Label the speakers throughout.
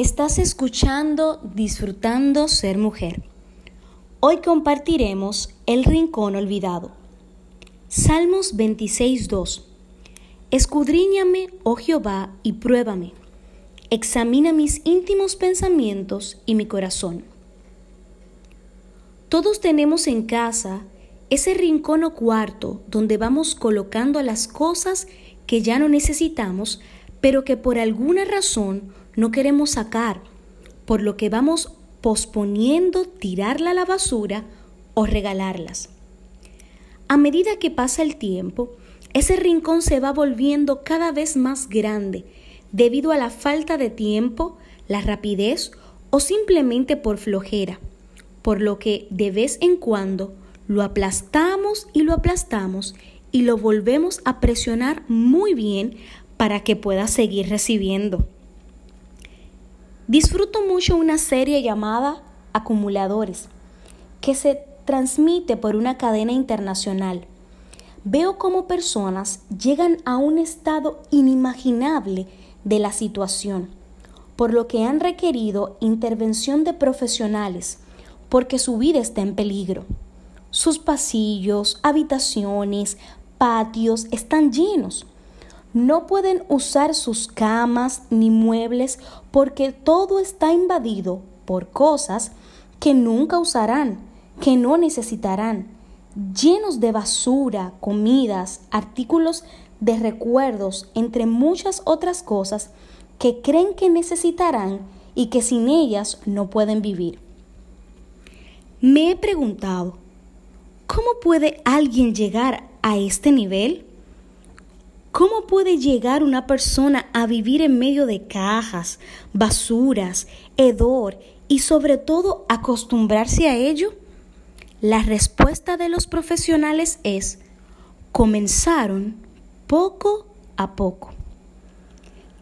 Speaker 1: Estás escuchando Disfrutando Ser Mujer. Hoy compartiremos El Rincón Olvidado. Salmos 26.2. Escudriñame, oh Jehová, y pruébame. Examina mis íntimos pensamientos y mi corazón. Todos tenemos en casa ese rincón o cuarto donde vamos colocando las cosas que ya no necesitamos, pero que por alguna razón no queremos sacar, por lo que vamos posponiendo tirarla a la basura o regalarlas. A medida que pasa el tiempo, ese rincón se va volviendo cada vez más grande debido a la falta de tiempo, la rapidez o simplemente por flojera, por lo que de vez en cuando lo aplastamos y lo aplastamos y lo volvemos a presionar muy bien para que pueda seguir recibiendo. Disfruto mucho una serie llamada Acumuladores, que se transmite por una cadena internacional. Veo cómo personas llegan a un estado inimaginable de la situación, por lo que han requerido intervención de profesionales, porque su vida está en peligro. Sus pasillos, habitaciones, patios están llenos no pueden usar sus camas ni muebles porque todo está invadido por cosas que nunca usarán, que no necesitarán, llenos de basura, comidas, artículos de recuerdos, entre muchas otras cosas que creen que necesitarán y que sin ellas no pueden vivir. Me he preguntado, ¿cómo puede alguien llegar a este nivel? ¿Cómo puede llegar una persona a vivir en medio de cajas, basuras, hedor y sobre todo acostumbrarse a ello? La respuesta de los profesionales es, comenzaron poco a poco.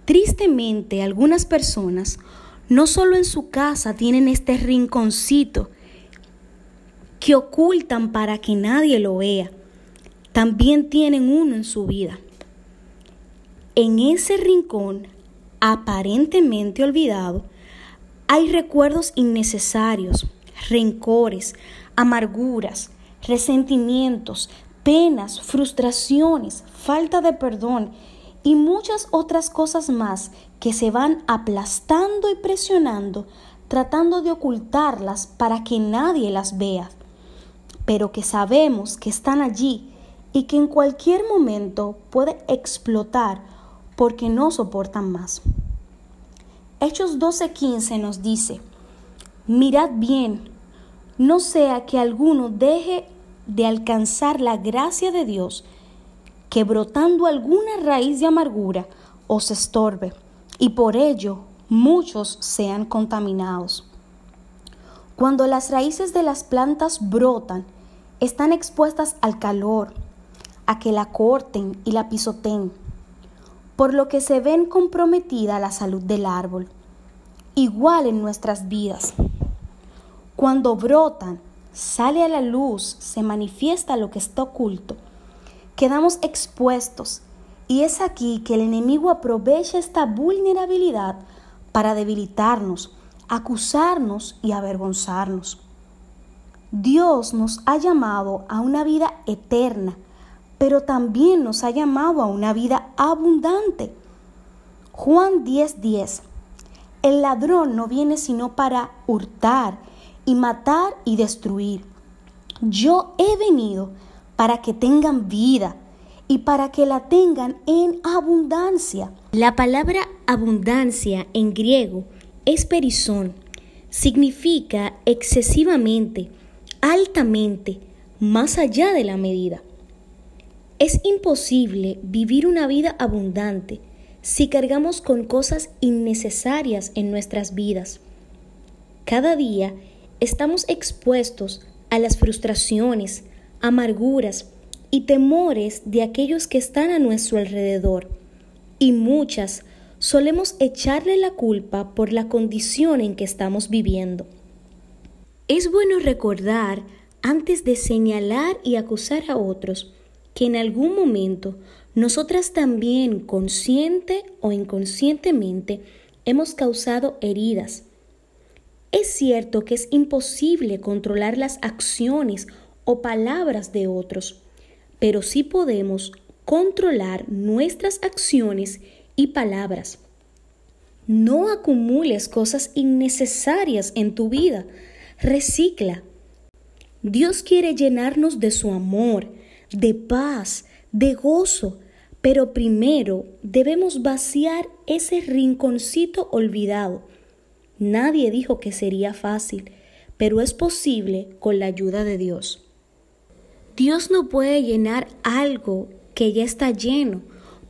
Speaker 1: Tristemente, algunas personas no solo en su casa tienen este rinconcito que ocultan para que nadie lo vea, también tienen uno en su vida. En ese rincón, aparentemente olvidado, hay recuerdos innecesarios, rencores, amarguras, resentimientos, penas, frustraciones, falta de perdón y muchas otras cosas más que se van aplastando y presionando, tratando de ocultarlas para que nadie las vea, pero que sabemos que están allí y que en cualquier momento puede explotar porque no soportan más. Hechos 12:15 nos dice, mirad bien, no sea que alguno deje de alcanzar la gracia de Dios, que brotando alguna raíz de amargura os estorbe, y por ello muchos sean contaminados. Cuando las raíces de las plantas brotan, están expuestas al calor, a que la corten y la pisoteen por lo que se ven comprometida la salud del árbol. Igual en nuestras vidas. Cuando brotan, sale a la luz, se manifiesta lo que está oculto, quedamos expuestos y es aquí que el enemigo aprovecha esta vulnerabilidad para debilitarnos, acusarnos y avergonzarnos. Dios nos ha llamado a una vida eterna, pero también nos ha llamado a una vida abundante. Juan 10:10. El ladrón no viene sino para hurtar y matar y destruir. Yo he venido para que tengan vida y para que la tengan en abundancia. La palabra abundancia en griego es perizón. Significa excesivamente, altamente, más allá de la medida. Es imposible vivir una vida abundante si cargamos con cosas innecesarias en nuestras vidas. Cada día estamos expuestos a las frustraciones, amarguras y temores de aquellos que están a nuestro alrededor, y muchas solemos echarle la culpa por la condición en que estamos viviendo. Es bueno recordar, antes de señalar y acusar a otros, que en algún momento nosotras también, consciente o inconscientemente, hemos causado heridas. Es cierto que es imposible controlar las acciones o palabras de otros, pero sí podemos controlar nuestras acciones y palabras. No acumules cosas innecesarias en tu vida. Recicla. Dios quiere llenarnos de su amor, de paz, de gozo, pero primero debemos vaciar ese rinconcito olvidado. Nadie dijo que sería fácil, pero es posible con la ayuda de Dios. Dios no puede llenar algo que ya está lleno,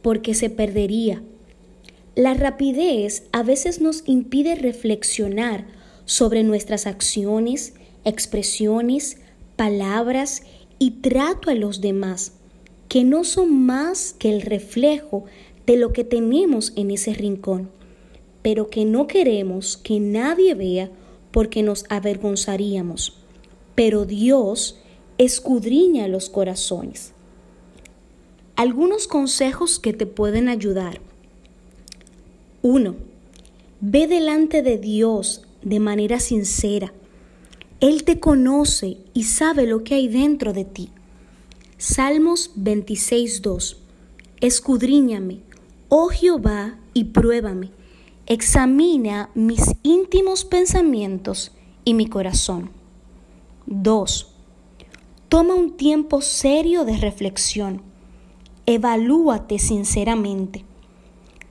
Speaker 1: porque se perdería. La rapidez a veces nos impide reflexionar sobre nuestras acciones, expresiones, palabras y trato a los demás, que no son más que el reflejo de lo que tenemos en ese rincón, pero que no queremos que nadie vea porque nos avergonzaríamos. Pero Dios escudriña los corazones. Algunos consejos que te pueden ayudar. 1. Ve delante de Dios de manera sincera. Él te conoce y sabe lo que hay dentro de ti. Salmos 26.2. Escudriñame, oh Jehová, y pruébame. Examina mis íntimos pensamientos y mi corazón. 2. Toma un tiempo serio de reflexión evalúate sinceramente.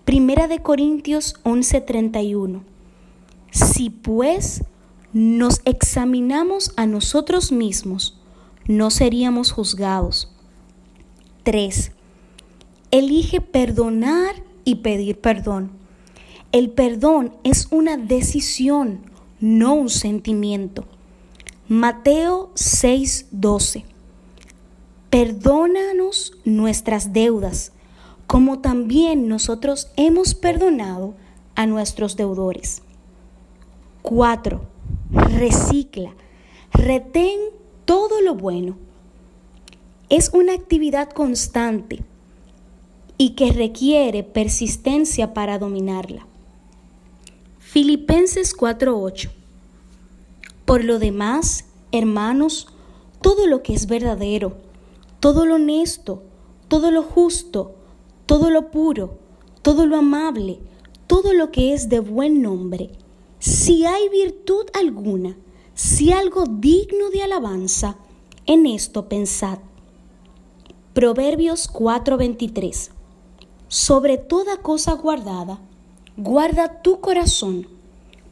Speaker 1: Primera de Corintios 11:31. Si pues nos examinamos a nosotros mismos, no seríamos juzgados. 3. Elige perdonar y pedir perdón. El perdón es una decisión, no un sentimiento. Mateo 6:12. Perdónanos nuestras deudas, como también nosotros hemos perdonado a nuestros deudores. 4. Recicla. Retén todo lo bueno. Es una actividad constante y que requiere persistencia para dominarla. Filipenses 4:8. Por lo demás, hermanos, todo lo que es verdadero, todo lo honesto, todo lo justo, todo lo puro, todo lo amable, todo lo que es de buen nombre. Si hay virtud alguna, si algo digno de alabanza, en esto pensad. Proverbios 4:23. Sobre toda cosa guardada, guarda tu corazón,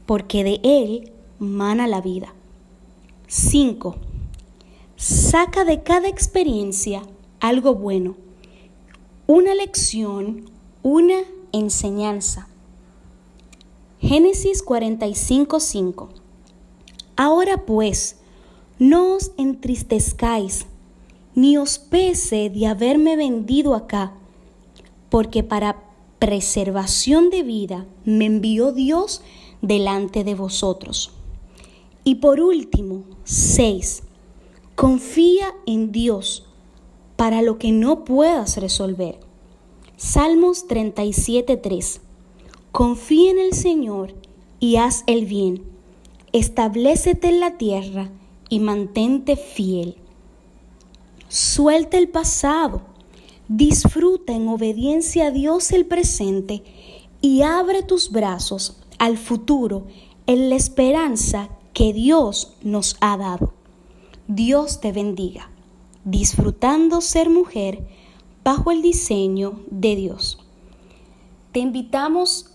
Speaker 1: porque de él mana la vida. 5. Saca de cada experiencia algo bueno, una lección, una enseñanza. Génesis 45:5 Ahora pues, no os entristezcáis, ni os pese de haberme vendido acá, porque para preservación de vida me envió Dios delante de vosotros. Y por último, 6. Confía en Dios para lo que no puedas resolver. Salmos 37:3. Confía en el Señor y haz el bien. Establecete en la tierra y mantente fiel. Suelta el pasado. Disfruta en obediencia a Dios el presente y abre tus brazos al futuro en la esperanza que Dios nos ha dado. Dios te bendiga, disfrutando ser mujer bajo el diseño de Dios. Te invitamos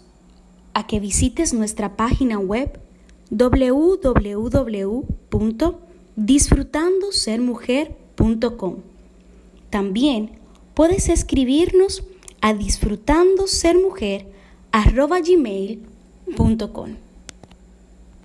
Speaker 1: a que visites nuestra página web www.disfrutandosermujer.com. También puedes escribirnos a disfrutandosermujer.com.